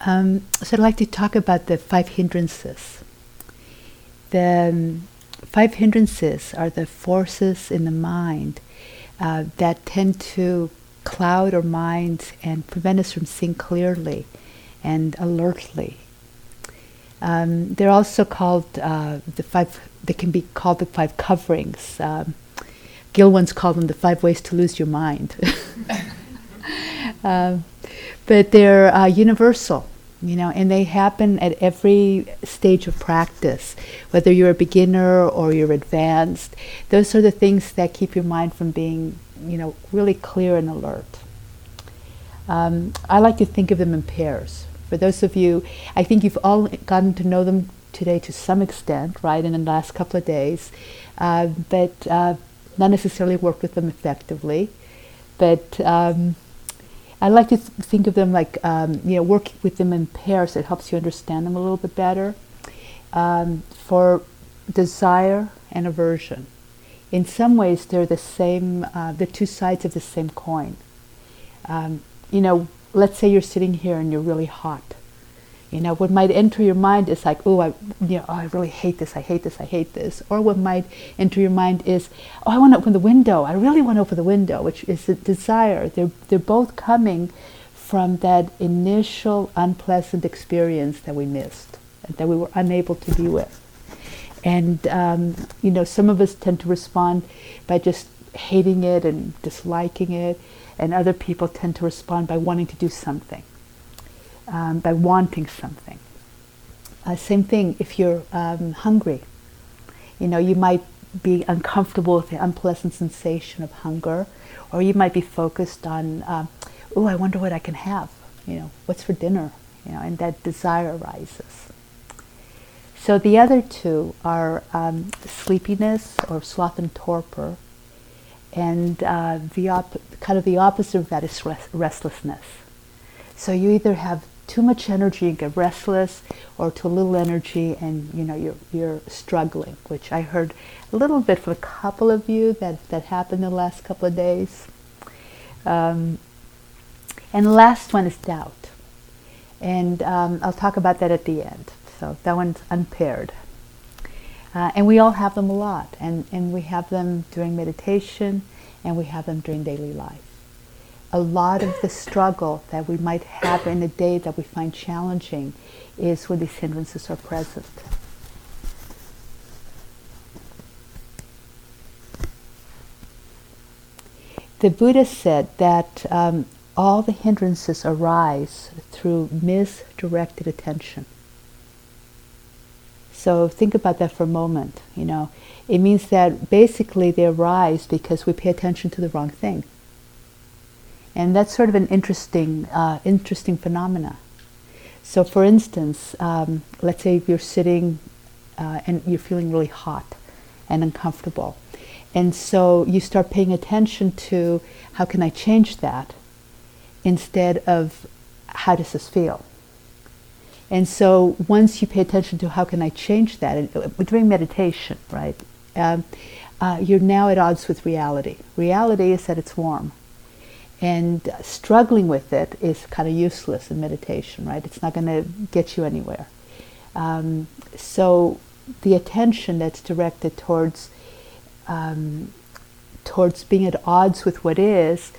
Um, so I'd like to talk about the five hindrances. The um, five hindrances are the forces in the mind uh, that tend to cloud our minds and prevent us from seeing clearly and alertly. Um, they're also called uh, the five. They can be called the five coverings. Um, Gil once called them the five ways to lose your mind. um, but they're uh, universal, you know, and they happen at every stage of practice, whether you're a beginner or you're advanced. Those are the things that keep your mind from being, you know, really clear and alert. Um, I like to think of them in pairs. For those of you, I think you've all gotten to know them today to some extent, right, in the last couple of days, uh, but uh, not necessarily worked with them effectively. But um, I like to th- think of them like, um, you know, working with them in pairs. It helps you understand them a little bit better. Um, for desire and aversion, in some ways, they're the same, uh, the two sides of the same coin. Um, you know, let's say you're sitting here and you're really hot. You know, what might enter your mind is like, oh, I, you know, oh, I really hate this, I hate this, I hate this. Or what might enter your mind is, oh, I want to open the window, I really want to open the window, which is a desire. They're, they're both coming from that initial unpleasant experience that we missed, that we were unable to be with. And, um, you know, some of us tend to respond by just hating it and disliking it and other people tend to respond by wanting to do something, um, by wanting something. Uh, same thing if you're um, hungry. You know, you might be uncomfortable with the unpleasant sensation of hunger, or you might be focused on, um, oh, I wonder what I can have. You know, what's for dinner? You know, and that desire arises. So the other two are um, sleepiness or sloth and torpor, and uh, the op- kind of the opposite of that is rest- restlessness. So you either have too much energy and get restless, or too little energy and you know you're you're struggling. Which I heard a little bit from a couple of you that that happened the last couple of days. Um, and last one is doubt, and um, I'll talk about that at the end. So that one's unpaired. Uh, and we all have them a lot, and, and we have them during meditation, and we have them during daily life. A lot of the struggle that we might have in a day that we find challenging is when these hindrances are present. The Buddha said that um, all the hindrances arise through misdirected attention. So think about that for a moment. You know, it means that basically they arise because we pay attention to the wrong thing, and that's sort of an interesting, uh, interesting phenomena. So, for instance, um, let's say you're sitting uh, and you're feeling really hot and uncomfortable, and so you start paying attention to how can I change that, instead of how does this feel. And so once you pay attention to how can I change that, and uh, during meditation, right, um, uh, you're now at odds with reality. Reality is that it's warm. And struggling with it is kind of useless in meditation, right? It's not going to get you anywhere. Um, so the attention that's directed towards um, towards being at odds with what is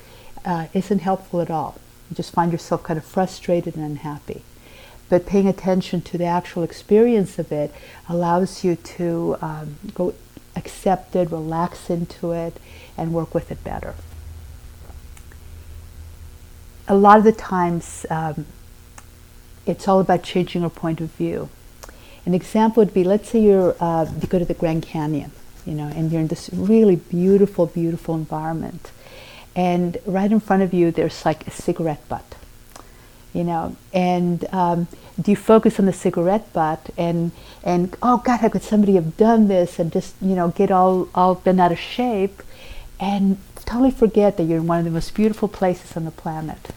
uh, isn't helpful at all. You just find yourself kind of frustrated and unhappy but paying attention to the actual experience of it allows you to um, go accept it, relax into it, and work with it better. A lot of the times, um, it's all about changing our point of view. An example would be, let's say you're uh, you go to the Grand Canyon, you know, and you're in this really beautiful, beautiful environment, and right in front of you there's like a cigarette butt you know, and um, do you focus on the cigarette butt and and oh God, how could somebody have done this and just you know get all all been out of shape, and totally forget that you're in one of the most beautiful places on the planet.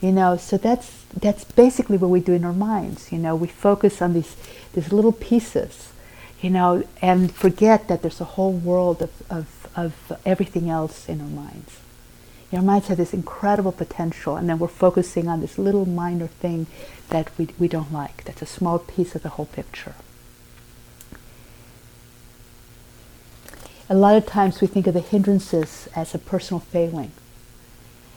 You know, so that's that's basically what we do in our minds. You know, we focus on these these little pieces, you know, and forget that there's a whole world of, of, of everything else in our minds. Your minds have this incredible potential, and then we're focusing on this little minor thing that we, we don't like. That's a small piece of the whole picture. A lot of times we think of the hindrances as a personal failing.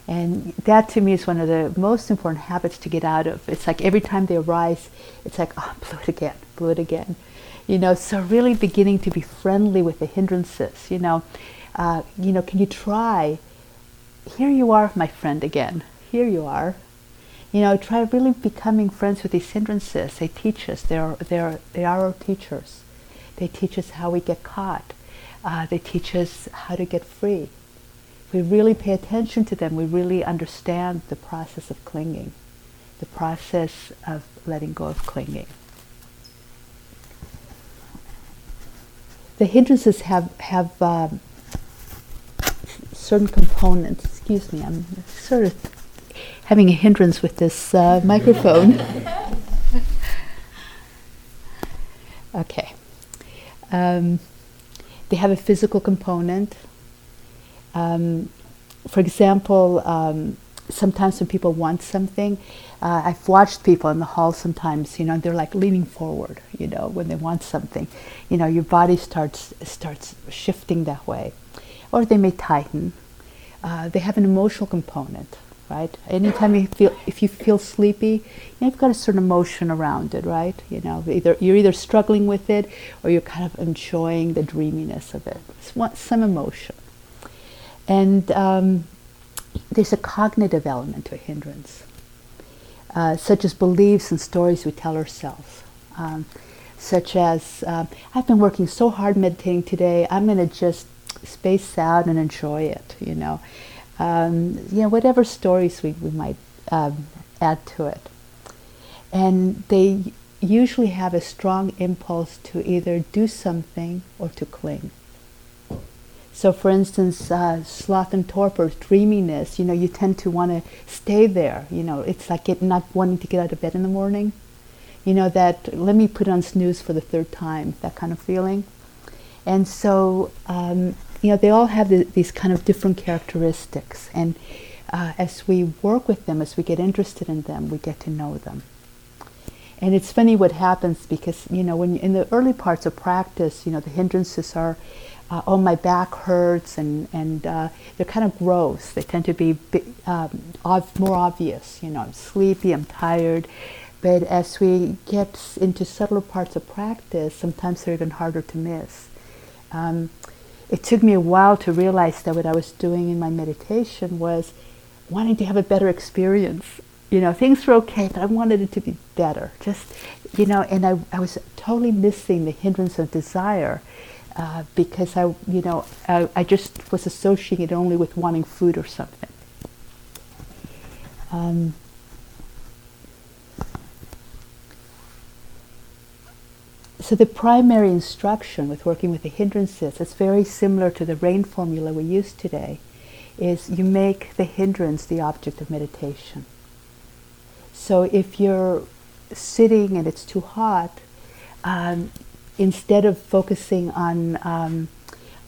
And that to me is one of the most important habits to get out of. It's like every time they arise, it's like, oh, blew it again, blew it again. You know, so really beginning to be friendly with the hindrances. You know, uh, you know, can you try? Here you are, my friend, again. Here you are. You know, try really becoming friends with these hindrances. They teach us. They're, they're, they are our teachers. They teach us how we get caught. Uh, they teach us how to get free If we really pay attention to them, we really understand the process of clinging, the process of letting go of clinging. The hindrances have, have um, certain components. Excuse me, I'm sort of having a hindrance with this uh, microphone. okay. Um, have a physical component um, for example, um, sometimes when people want something, uh, I've watched people in the hall sometimes, you know, they're like leaning forward, you know, when they want something. You know, your body starts, starts shifting that way. Or they may tighten. Uh, they have an emotional component, right? Anytime you feel, if you feel sleepy, you you've got a certain emotion around it, right? You know, either you're either struggling with it or you're kind of enjoying the dreaminess of it. It's some emotion. And um, there's a cognitive element to a hindrance, uh, such as beliefs and stories we tell ourselves. Um, such as, uh, I've been working so hard meditating today, I'm going to just space out and enjoy it, you know. Um, you know, whatever stories we, we might um, add to it. And they usually have a strong impulse to either do something or to cling. So, for instance, uh, sloth and torpor, dreaminess, you know, you tend to want to stay there. You know, it's like get, not wanting to get out of bed in the morning. You know, that let me put on snooze for the third time, that kind of feeling. And so, um, you know, they all have the, these kind of different characteristics. And uh, as we work with them, as we get interested in them, we get to know them. And it's funny what happens because, you know, when in the early parts of practice, you know, the hindrances are uh, oh, my back hurts, and, and uh, they're kind of gross. They tend to be um, more obvious. You know, I'm sleepy, I'm tired. But as we get into subtler parts of practice, sometimes they're even harder to miss. Um, it took me a while to realize that what I was doing in my meditation was wanting to have a better experience. You know, things were okay, but I wanted it to be better. Just, you know, and I, I was totally missing the hindrance of desire uh, because I, you know, I, I, just was associating it only with wanting food or something. Um, so the primary instruction with working with the hindrances is very similar to the rain formula we use today is you make the hindrance the object of meditation so if you're sitting and it's too hot um, instead of focusing on um,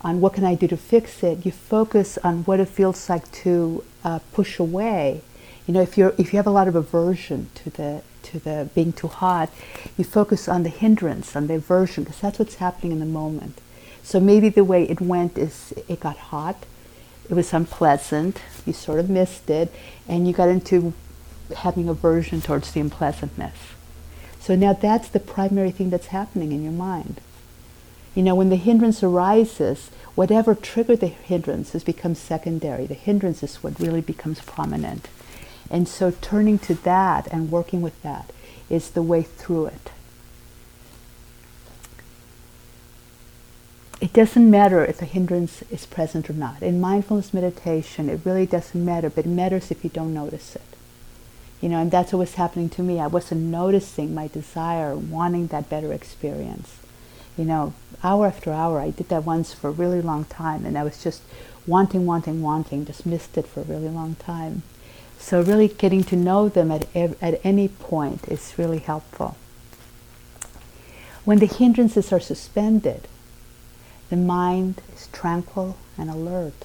on what can I do to fix it, you focus on what it feels like to uh, push away. You know, if you're if you have a lot of aversion to the to the being too hot, you focus on the hindrance, on the aversion, because that's what's happening in the moment. So maybe the way it went is it got hot, it was unpleasant, you sort of missed it, and you got into having aversion towards the unpleasantness. So now that's the primary thing that's happening in your mind. You know, when the hindrance arises, whatever triggered the hindrance has become secondary. The hindrance is what really becomes prominent. And so turning to that and working with that is the way through it. It doesn't matter if a hindrance is present or not. In mindfulness meditation, it really doesn't matter, but it matters if you don't notice it. You know, and that's what was happening to me. I wasn't noticing my desire, wanting that better experience. You know, hour after hour, I did that once for a really long time, and I was just wanting, wanting, wanting, just missed it for a really long time. So really getting to know them at, at any point is really helpful. When the hindrances are suspended, the mind is tranquil and alert.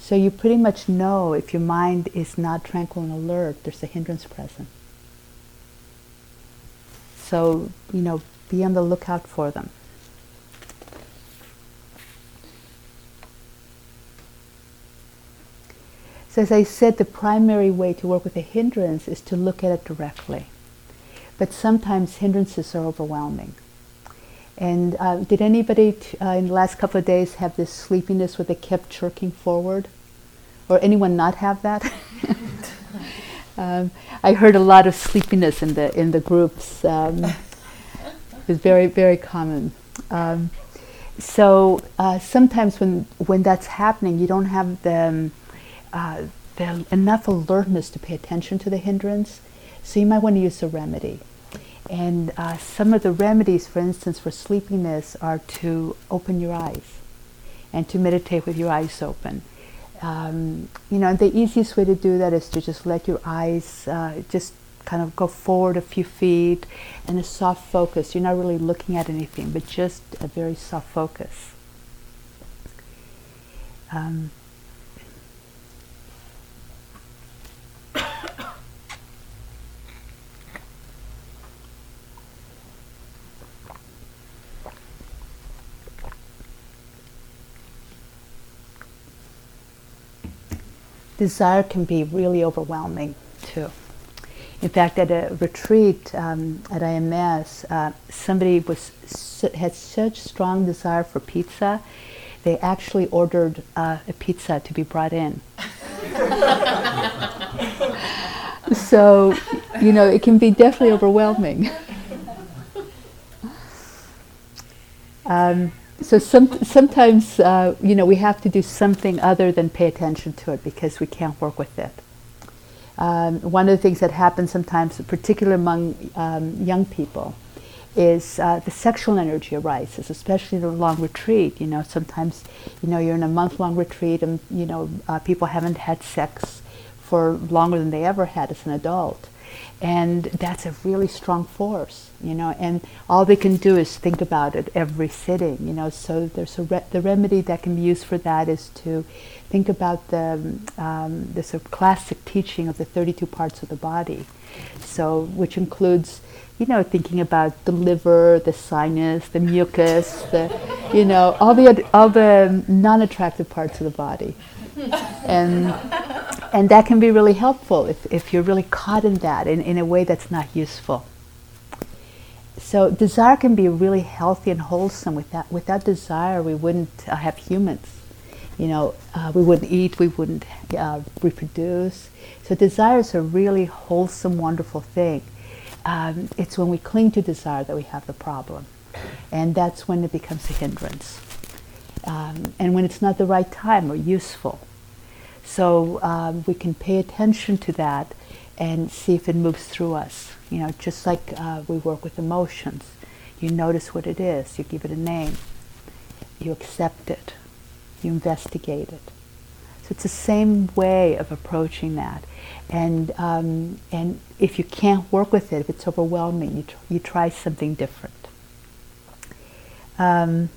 So you pretty much know if your mind is not tranquil and alert, there's a hindrance present. So, you know, be on the lookout for them. So, as I said, the primary way to work with a hindrance is to look at it directly. But sometimes hindrances are overwhelming. And uh, did anybody t- uh, in the last couple of days have this sleepiness where they kept jerking forward? Or anyone not have that? um, I heard a lot of sleepiness in the in the groups. Um, it's very very common. Um, so uh, sometimes when when that's happening, you don't have the, uh, enough alertness to pay attention to the hindrance. So you might want to use a remedy. And uh, some of the remedies, for instance, for sleepiness are to open your eyes and to meditate with your eyes open. Um, you know, the easiest way to do that is to just let your eyes uh, just kind of go forward a few feet and a soft focus. You're not really looking at anything, but just a very soft focus. Um, desire can be really overwhelming too. In fact, at a retreat um, at IMS, uh, somebody was had such strong desire for pizza, they actually ordered uh, a pizza to be brought in. so, you know, it can be definitely overwhelming. Um, so some, sometimes, uh, you know, we have to do something other than pay attention to it because we can't work with it. Um, one of the things that happens sometimes, particularly among um, young people, is uh, the sexual energy arises, especially in a long retreat. You know, sometimes, you know, you're in a month-long retreat, and you know, uh, people haven't had sex for longer than they ever had as an adult, and that's a really strong force you know and all they can do is think about it every sitting you know so there's a re- the remedy that can be used for that is to think about the um, the sort of classic teaching of the 32 parts of the body. So which includes you know thinking about the liver the sinews the mucus the you know all the all the non-attractive parts of the body. And and that can be really helpful if, if you're really caught in that in, in a way that's not useful. So desire can be really healthy and wholesome. Without, without desire, we wouldn't uh, have humans. You know, uh, we wouldn't eat, we wouldn't uh, reproduce. So desire is a really wholesome, wonderful thing. Um, it's when we cling to desire that we have the problem. And that's when it becomes a hindrance. Um, and when it's not the right time or useful. So um, we can pay attention to that and see if it moves through us. You know, just like uh, we work with emotions. You notice what it is, you give it a name, you accept it, you investigate it. So it's the same way of approaching that. And, um, and if you can't work with it, if it's overwhelming, you, tr- you try something different. Um,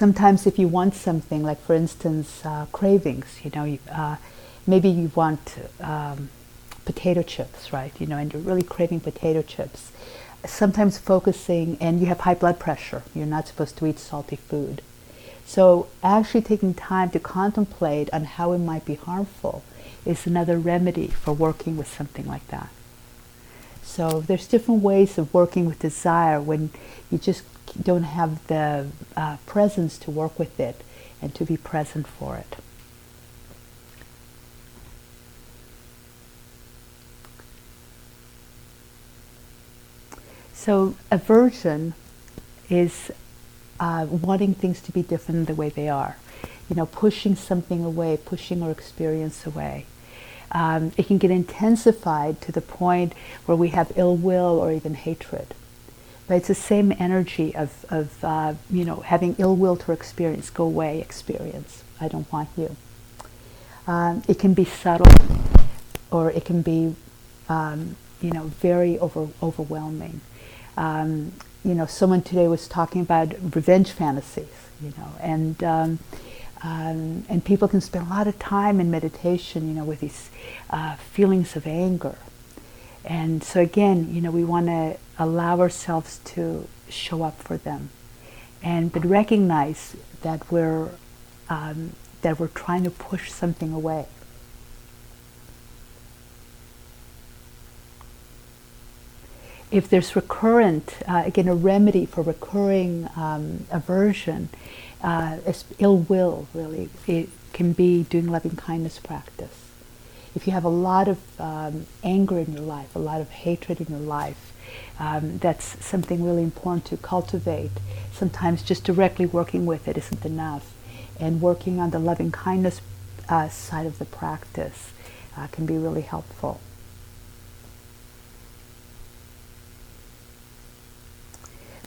sometimes if you want something, like for instance, uh, cravings, you know, uh, maybe you want um, potato chips, right? You know, and you're really craving potato chips. Sometimes focusing, and you have high blood pressure. You're not supposed to eat salty food. So actually taking time to contemplate on how it might be harmful is another remedy for working with something like that. So there's different ways of working with desire when you just don't have the uh, presence to work with it and to be present for it. So, aversion is uh, wanting things to be different the way they are. You know, pushing something away, pushing our experience away. Um, it can get intensified to the point where we have ill will or even hatred. But it's the same energy of, of uh, you know, having ill will to experience, go away experience. I don't want you. Um, it can be subtle or it can be, um, you know, very over, overwhelming. Um, you know, someone today was talking about revenge fantasies, you know, and um, um, and people can spend a lot of time in meditation, you know, with these uh, feelings of anger. And so again, you know, we want to allow ourselves to show up for them, and but recognize that we're um, that we're trying to push something away. If there's recurrent, uh, again, a remedy for recurring um, aversion, uh, ill will, really, it can be doing loving kindness practice. If you have a lot of um, anger in your life, a lot of hatred in your life, um, that's something really important to cultivate. Sometimes just directly working with it isn't enough. And working on the loving kindness uh, side of the practice uh, can be really helpful.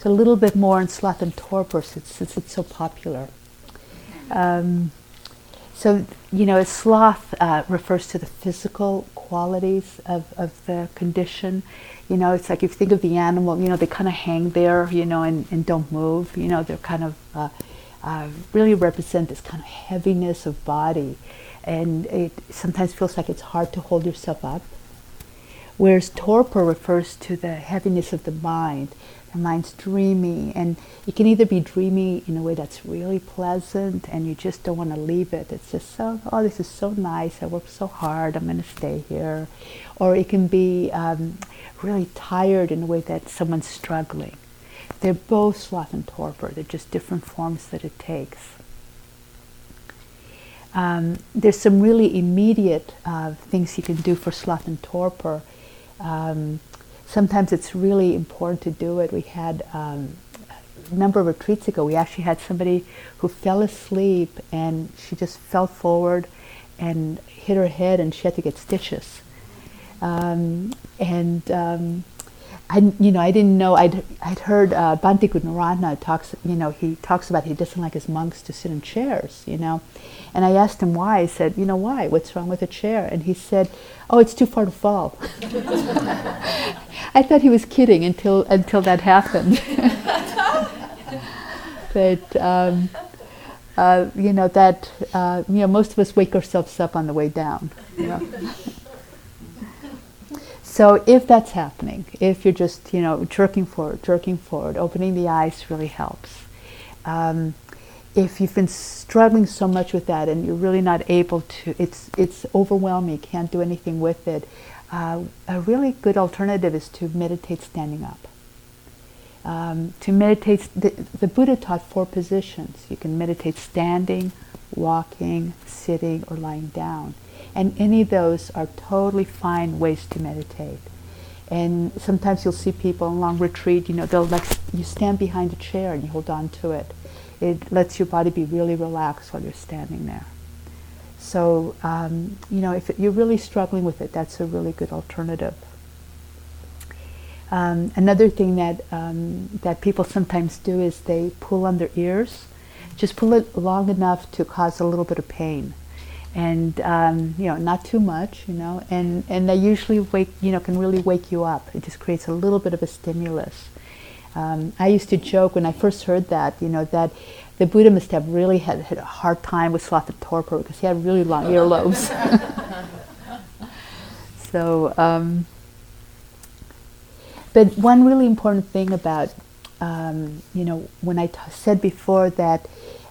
So a little bit more on sloth and torpor since, since it's so popular. Um, so, you know, sloth uh, refers to the physical qualities of, of the condition. You know, it's like if you think of the animal, you know, they kind of hang there, you know, and, and don't move. You know, they're kind of uh, uh, really represent this kind of heaviness of body. And it sometimes feels like it's hard to hold yourself up. Whereas torpor refers to the heaviness of the mind mind's dreamy, and it can either be dreamy in a way that's really pleasant and you just don't want to leave it. It's just so, oh, this is so nice. I worked so hard. I'm going to stay here. Or it can be um, really tired in a way that someone's struggling. They're both sloth and torpor. They're just different forms that it takes. Um, there's some really immediate uh, things you can do for sloth and torpor. Um, sometimes it's really important to do it. We had um, a number of retreats ago, we actually had somebody who fell asleep and she just fell forward and hit her head and she had to get stitches. Um, and um, I, you know, I didn't know. I'd, I'd heard uh, Bhante talks. You know, he talks about he doesn't like his monks to sit in chairs. You know, and I asked him why. I said, you know, why? What's wrong with a chair? And he said, oh, it's too far to fall. I thought he was kidding until until that happened. but um, uh, you know that uh, you know most of us wake ourselves up on the way down. You know? So if that's happening, if you're just you know jerking forward, jerking forward, opening the eyes really helps. Um, if you've been struggling so much with that and you're really not able to, it's it's overwhelming. Can't do anything with it. Uh, a really good alternative is to meditate standing up. Um, to meditate, the, the Buddha taught four positions. You can meditate standing, walking, sitting, or lying down. And any of those are totally fine ways to meditate. And sometimes you'll see people in long retreat, you know, they'll like, you stand behind a chair and you hold on to it. It lets your body be really relaxed while you're standing there. So, um, you know, if you're really struggling with it, that's a really good alternative. Um, another thing that, um, that people sometimes do is they pull on their ears. Just pull it long enough to cause a little bit of pain and um, you know not too much you know and and they usually wake you know can really wake you up. It just creates a little bit of a stimulus. Um, i used to joke when i first heard that you know that the buddha must have really had, had a hard time with sloth and torpor because he had really long earlobes. So um, but one really important thing about um, you know when I t- said before that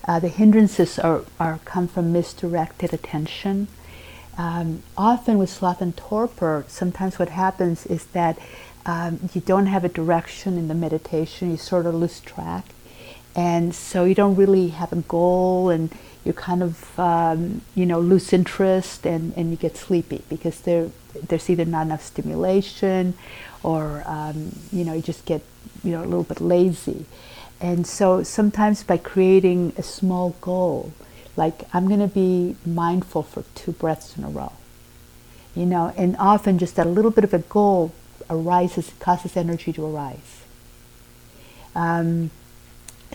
uh, the hindrances are, are come from misdirected attention. Um, often with sloth and torpor, sometimes what happens is that um, you don't have a direction in the meditation, you sort of lose track. And so you don't really have a goal and you kind of, um, you know, lose interest and, and you get sleepy because there, there's either not enough stimulation or, um, you know, you just get, you know, a little bit lazy. And so sometimes by creating a small goal, like I'm going to be mindful for two breaths in a row, you know, and often just a little bit of a goal arises, causes energy to arise. Um,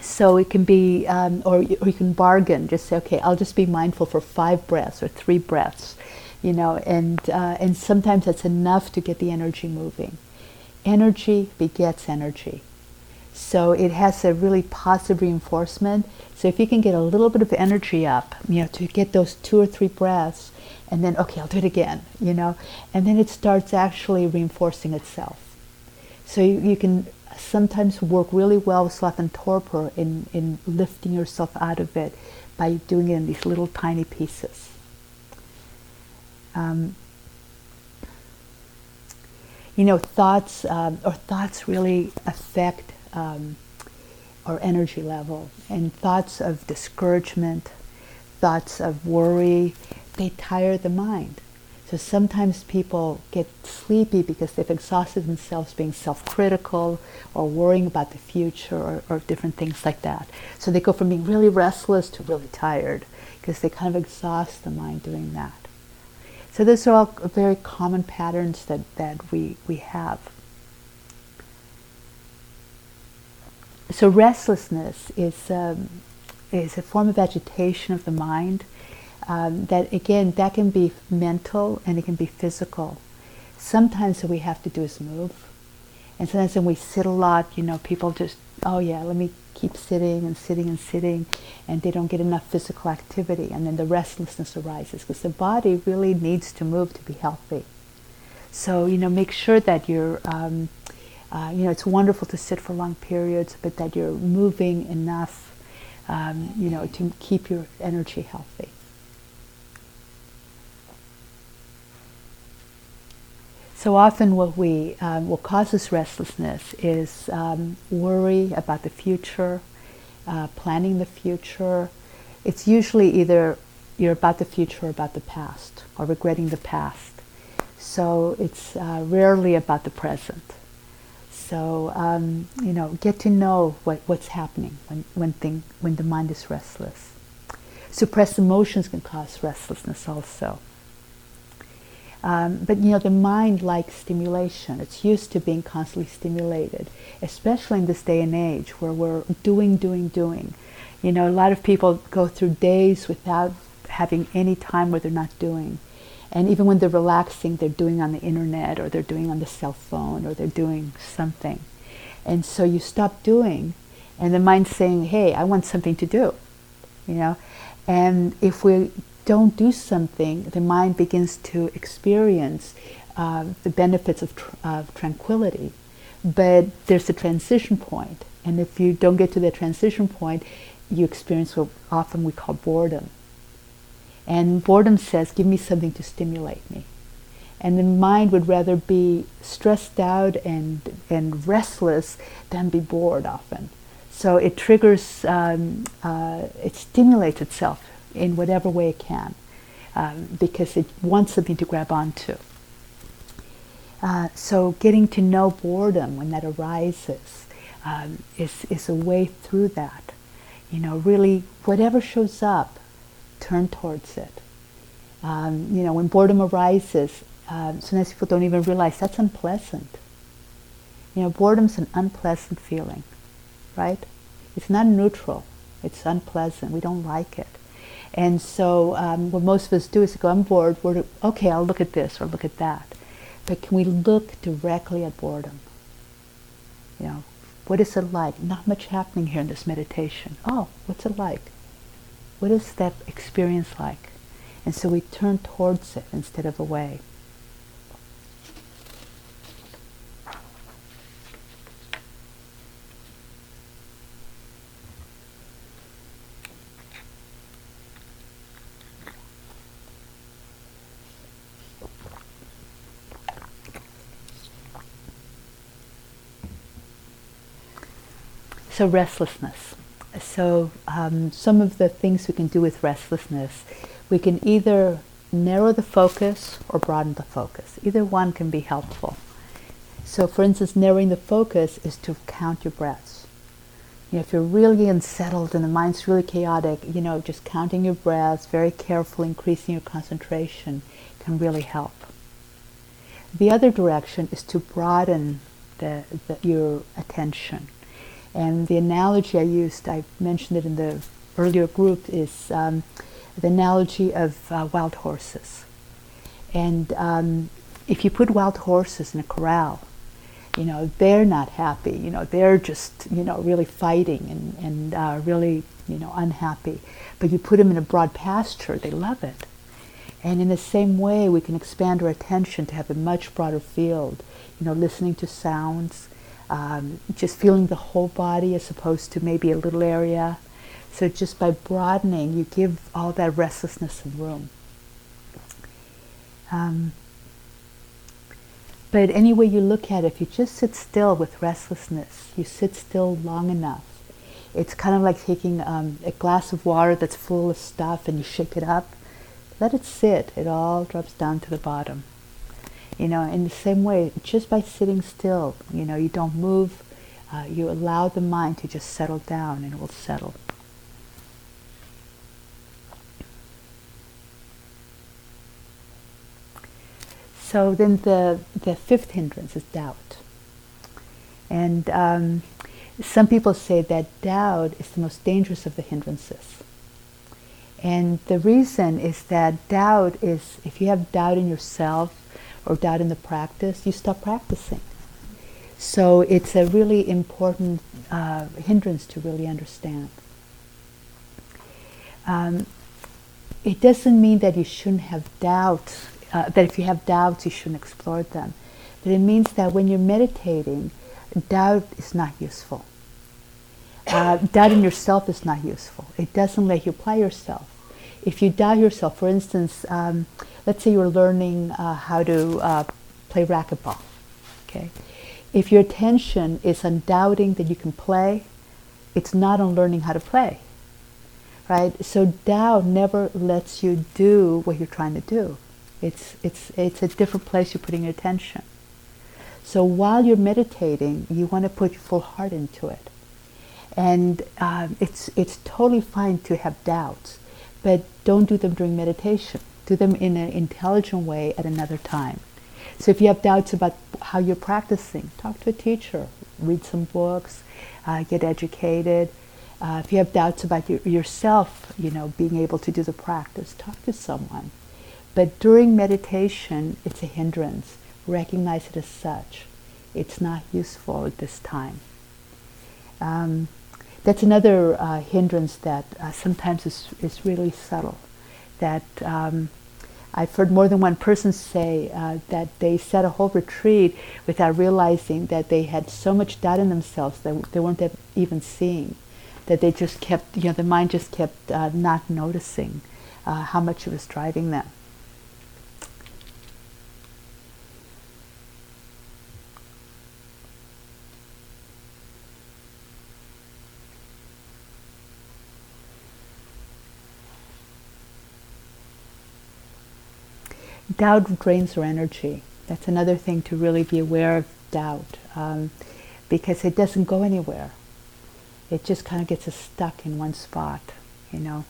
so it can be, um, or, or you can bargain, just say, okay, I'll just be mindful for five breaths or three breaths, you know, and, uh, and sometimes that's enough to get the energy moving. Energy begets energy. So it has a really positive reinforcement. So if you can get a little bit of energy up, you know, to get those two or three breaths, and then okay, I'll do it again, you know, and then it starts actually reinforcing itself. So you, you can sometimes work really well with sloth and torpor in, in lifting yourself out of it by doing it in these little tiny pieces. Um, you know, thoughts um, or thoughts really affect um, our energy level, and thoughts of discouragement, thoughts of worry, they tire the mind. So sometimes people get sleepy because they've exhausted themselves being self critical or worrying about the future or, or, different things like that. So they go from being really restless to really tired because they kind of exhaust the mind doing that. So those are all very common patterns that, that we, we have. So restlessness is, um, is a form of agitation of the mind um, that again that can be mental and it can be physical. Sometimes what we have to do is move. And sometimes when we sit a lot you know people just oh yeah let me keep sitting and sitting and sitting and they don't get enough physical activity and then the restlessness arises because the body really needs to move to be healthy. So you know make sure that you're um, uh, you know it's wonderful to sit for long periods but that you're moving enough um, you know to keep your energy healthy So often, what we um, what causes restlessness is um, worry about the future, uh, planning the future. It's usually either you're about the future or about the past, or regretting the past. So it's uh, rarely about the present. So um, you know, get to know what, what's happening when when thing when the mind is restless. Suppressed emotions can cause restlessness also. Um, but you know, the mind likes stimulation. It's used to being constantly stimulated, especially in this day and age where we're doing, doing, doing. You know, a lot of people go through days without having any time where they're not doing. And even when they're relaxing, they're doing on the internet or they're doing on the cell phone or they're doing something. And so you stop doing, and the mind's saying, hey, I want something to do. You know? And if we don't do something, the mind begins to experience uh, the benefits of, tr- of tranquility. But there's a transition point, and if you don't get to the transition point, you experience what often we call boredom. And boredom says, Give me something to stimulate me. And the mind would rather be stressed out and, and restless than be bored often. So it triggers, um, uh, it stimulates itself in whatever way it can um, because it wants something to grab onto. Uh, so getting to know boredom when that arises um, is, is a way through that. You know, really, whatever shows up, turn towards it. Um, you know, when boredom arises, um, sometimes people don't even realize that's unpleasant. You know, boredom's an unpleasant feeling, right? It's not neutral. It's unpleasant. We don't like it. And so um, what most of us do is go, I'm bored, we're, okay, I'll look at this or look at that. But can we look directly at boredom? You know, what is it like? Not much happening here in this meditation. Oh, what's it like? What is that experience like? And so we turn towards it instead of away. So, restlessness. So, um, some of the things we can do with restlessness, we can either narrow the focus or broaden the focus. Either one can be helpful. So, for instance, narrowing the focus is to count your breaths. You know, if you're really unsettled and the mind's really chaotic, you know, just counting your breaths, very carefully increasing your concentration can really help. The other direction is to broaden the, the, your attention. And the analogy I used, I mentioned it in the earlier group, is um, the analogy of uh, wild horses. And um, if you put wild horses in a corral, you know, they're not happy. You know, they're just, you know, really fighting and, and uh, really, you know, unhappy. But you put them in a broad pasture, they love it. And in the same way, we can expand our attention to have a much broader field, you know, listening to sounds, um, just feeling the whole body as opposed to maybe a little area. So just by broadening, you give all that restlessness some room. Um, but any way you look at it, if you just sit still with restlessness, you sit still long enough. It's kind of like taking um, a glass of water that's full of stuff and you shake it up. Let it sit. It all drops down to the bottom. You know, in the same way, just by sitting still, you know, you don't move, uh, you allow the mind to just settle down and it will settle. So then the, the fifth hindrance is doubt. And um, some people say that doubt is the most dangerous of the hindrances. And the reason is that doubt is, if you have doubt in yourself or doubt in the practice, you stop practicing. So it's a really important uh, hindrance to really understand. Um, it doesn't mean that you shouldn't have doubts uh, that if you have doubts, you shouldn't explore them. But it means that when you're meditating, doubt is not useful. Uh, doubt in yourself is not useful. It doesn't let you apply yourself. If you doubt yourself, for instance, um, let's say you're learning uh, how to uh, play racquetball. Okay, if your attention is on doubting that you can play, it's not on learning how to play. Right? So doubt never lets you do what you're trying to do. It's, it's, it's a different place you're putting your attention. So while you're meditating, you want to put your full heart into it. And um, it's, it's totally fine to have doubts, but don't do them during meditation. Do them in an intelligent way at another time. So if you have doubts about how you're practicing, talk to a teacher, read some books, uh, get educated. Uh, if you have doubts about your, yourself, you know, being able to do the practice, talk to someone. But during meditation, it's a hindrance. Recognize it as such. It's not useful at this time. Um, that's another uh, hindrance that uh, sometimes is, is really subtle. That um, I've heard more than one person say uh, that they set a whole retreat without realizing that they had so much doubt in themselves that they weren't even seeing. That they just kept, you know, the mind just kept uh, not noticing uh, how much it was driving them. Doubt drains our energy. That's another thing to really be aware of doubt um, because it doesn't go anywhere. It just kind of gets us stuck in one spot, you know.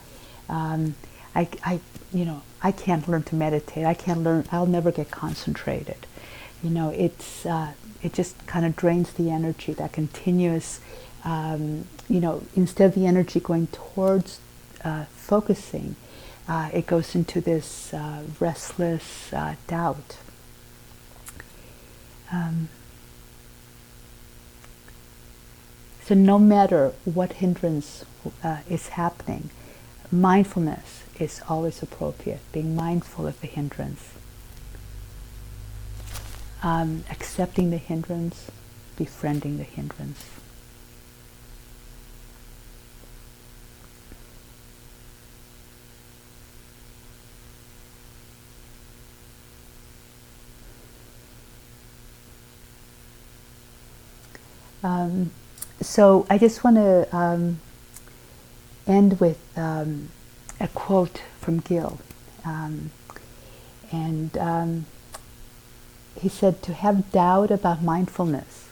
Um, I, I, you know, I can't learn to meditate. I can't learn. I'll never get concentrated. You know, it's uh, it just kind of drains the energy. That continuous, um, you know, instead of the energy going towards uh, focusing, uh, it goes into this uh, restless uh, doubt. Um, so, no matter what hindrance uh, is happening, mindfulness is always appropriate, being mindful of the hindrance. Um, accepting the hindrance, befriending the hindrance. Um, so I just want to um, end with um, a quote from Gil. Um, and um, he said, To have doubt about mindfulness,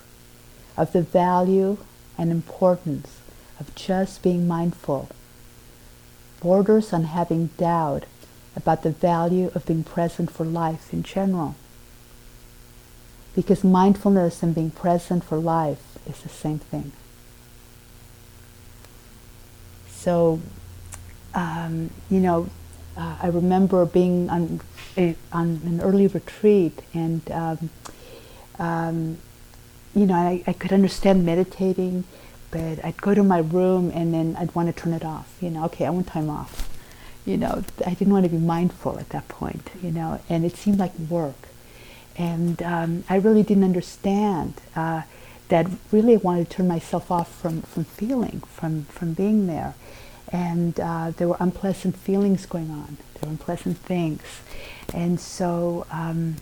of the value and importance of just being mindful, borders on having doubt about the value of being present for life in general. Because mindfulness and being present for life is the same thing. So, um, you know, uh, I remember being on, a, on an early retreat and, um, um, you know, I, I could understand meditating, but I'd go to my room and then I'd want to turn it off. You know, okay, I want time off. You know, I didn't want to be mindful at that point, you know, and it seemed like work. And um, I really didn't understand uh, that really wanted to turn myself off from, from feeling, from, from being there. And uh, there were unpleasant feelings going on, there were unpleasant things. And so, um,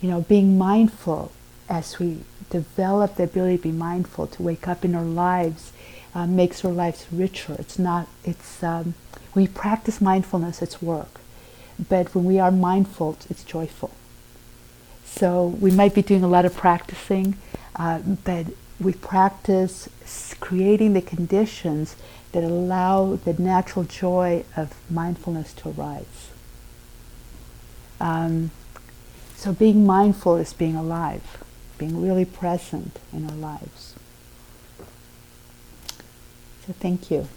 you know, being mindful as we develop the ability to be mindful, to wake up in our lives, uh, makes our lives richer. It's not, it's, um, we practice mindfulness, it's work. But when we are mindful, it's joyful. So we might be doing a lot of practicing, uh, but we practice creating the conditions that allow the natural joy of mindfulness to arise. Um, so being mindful is being alive, being really present in our lives. So thank you.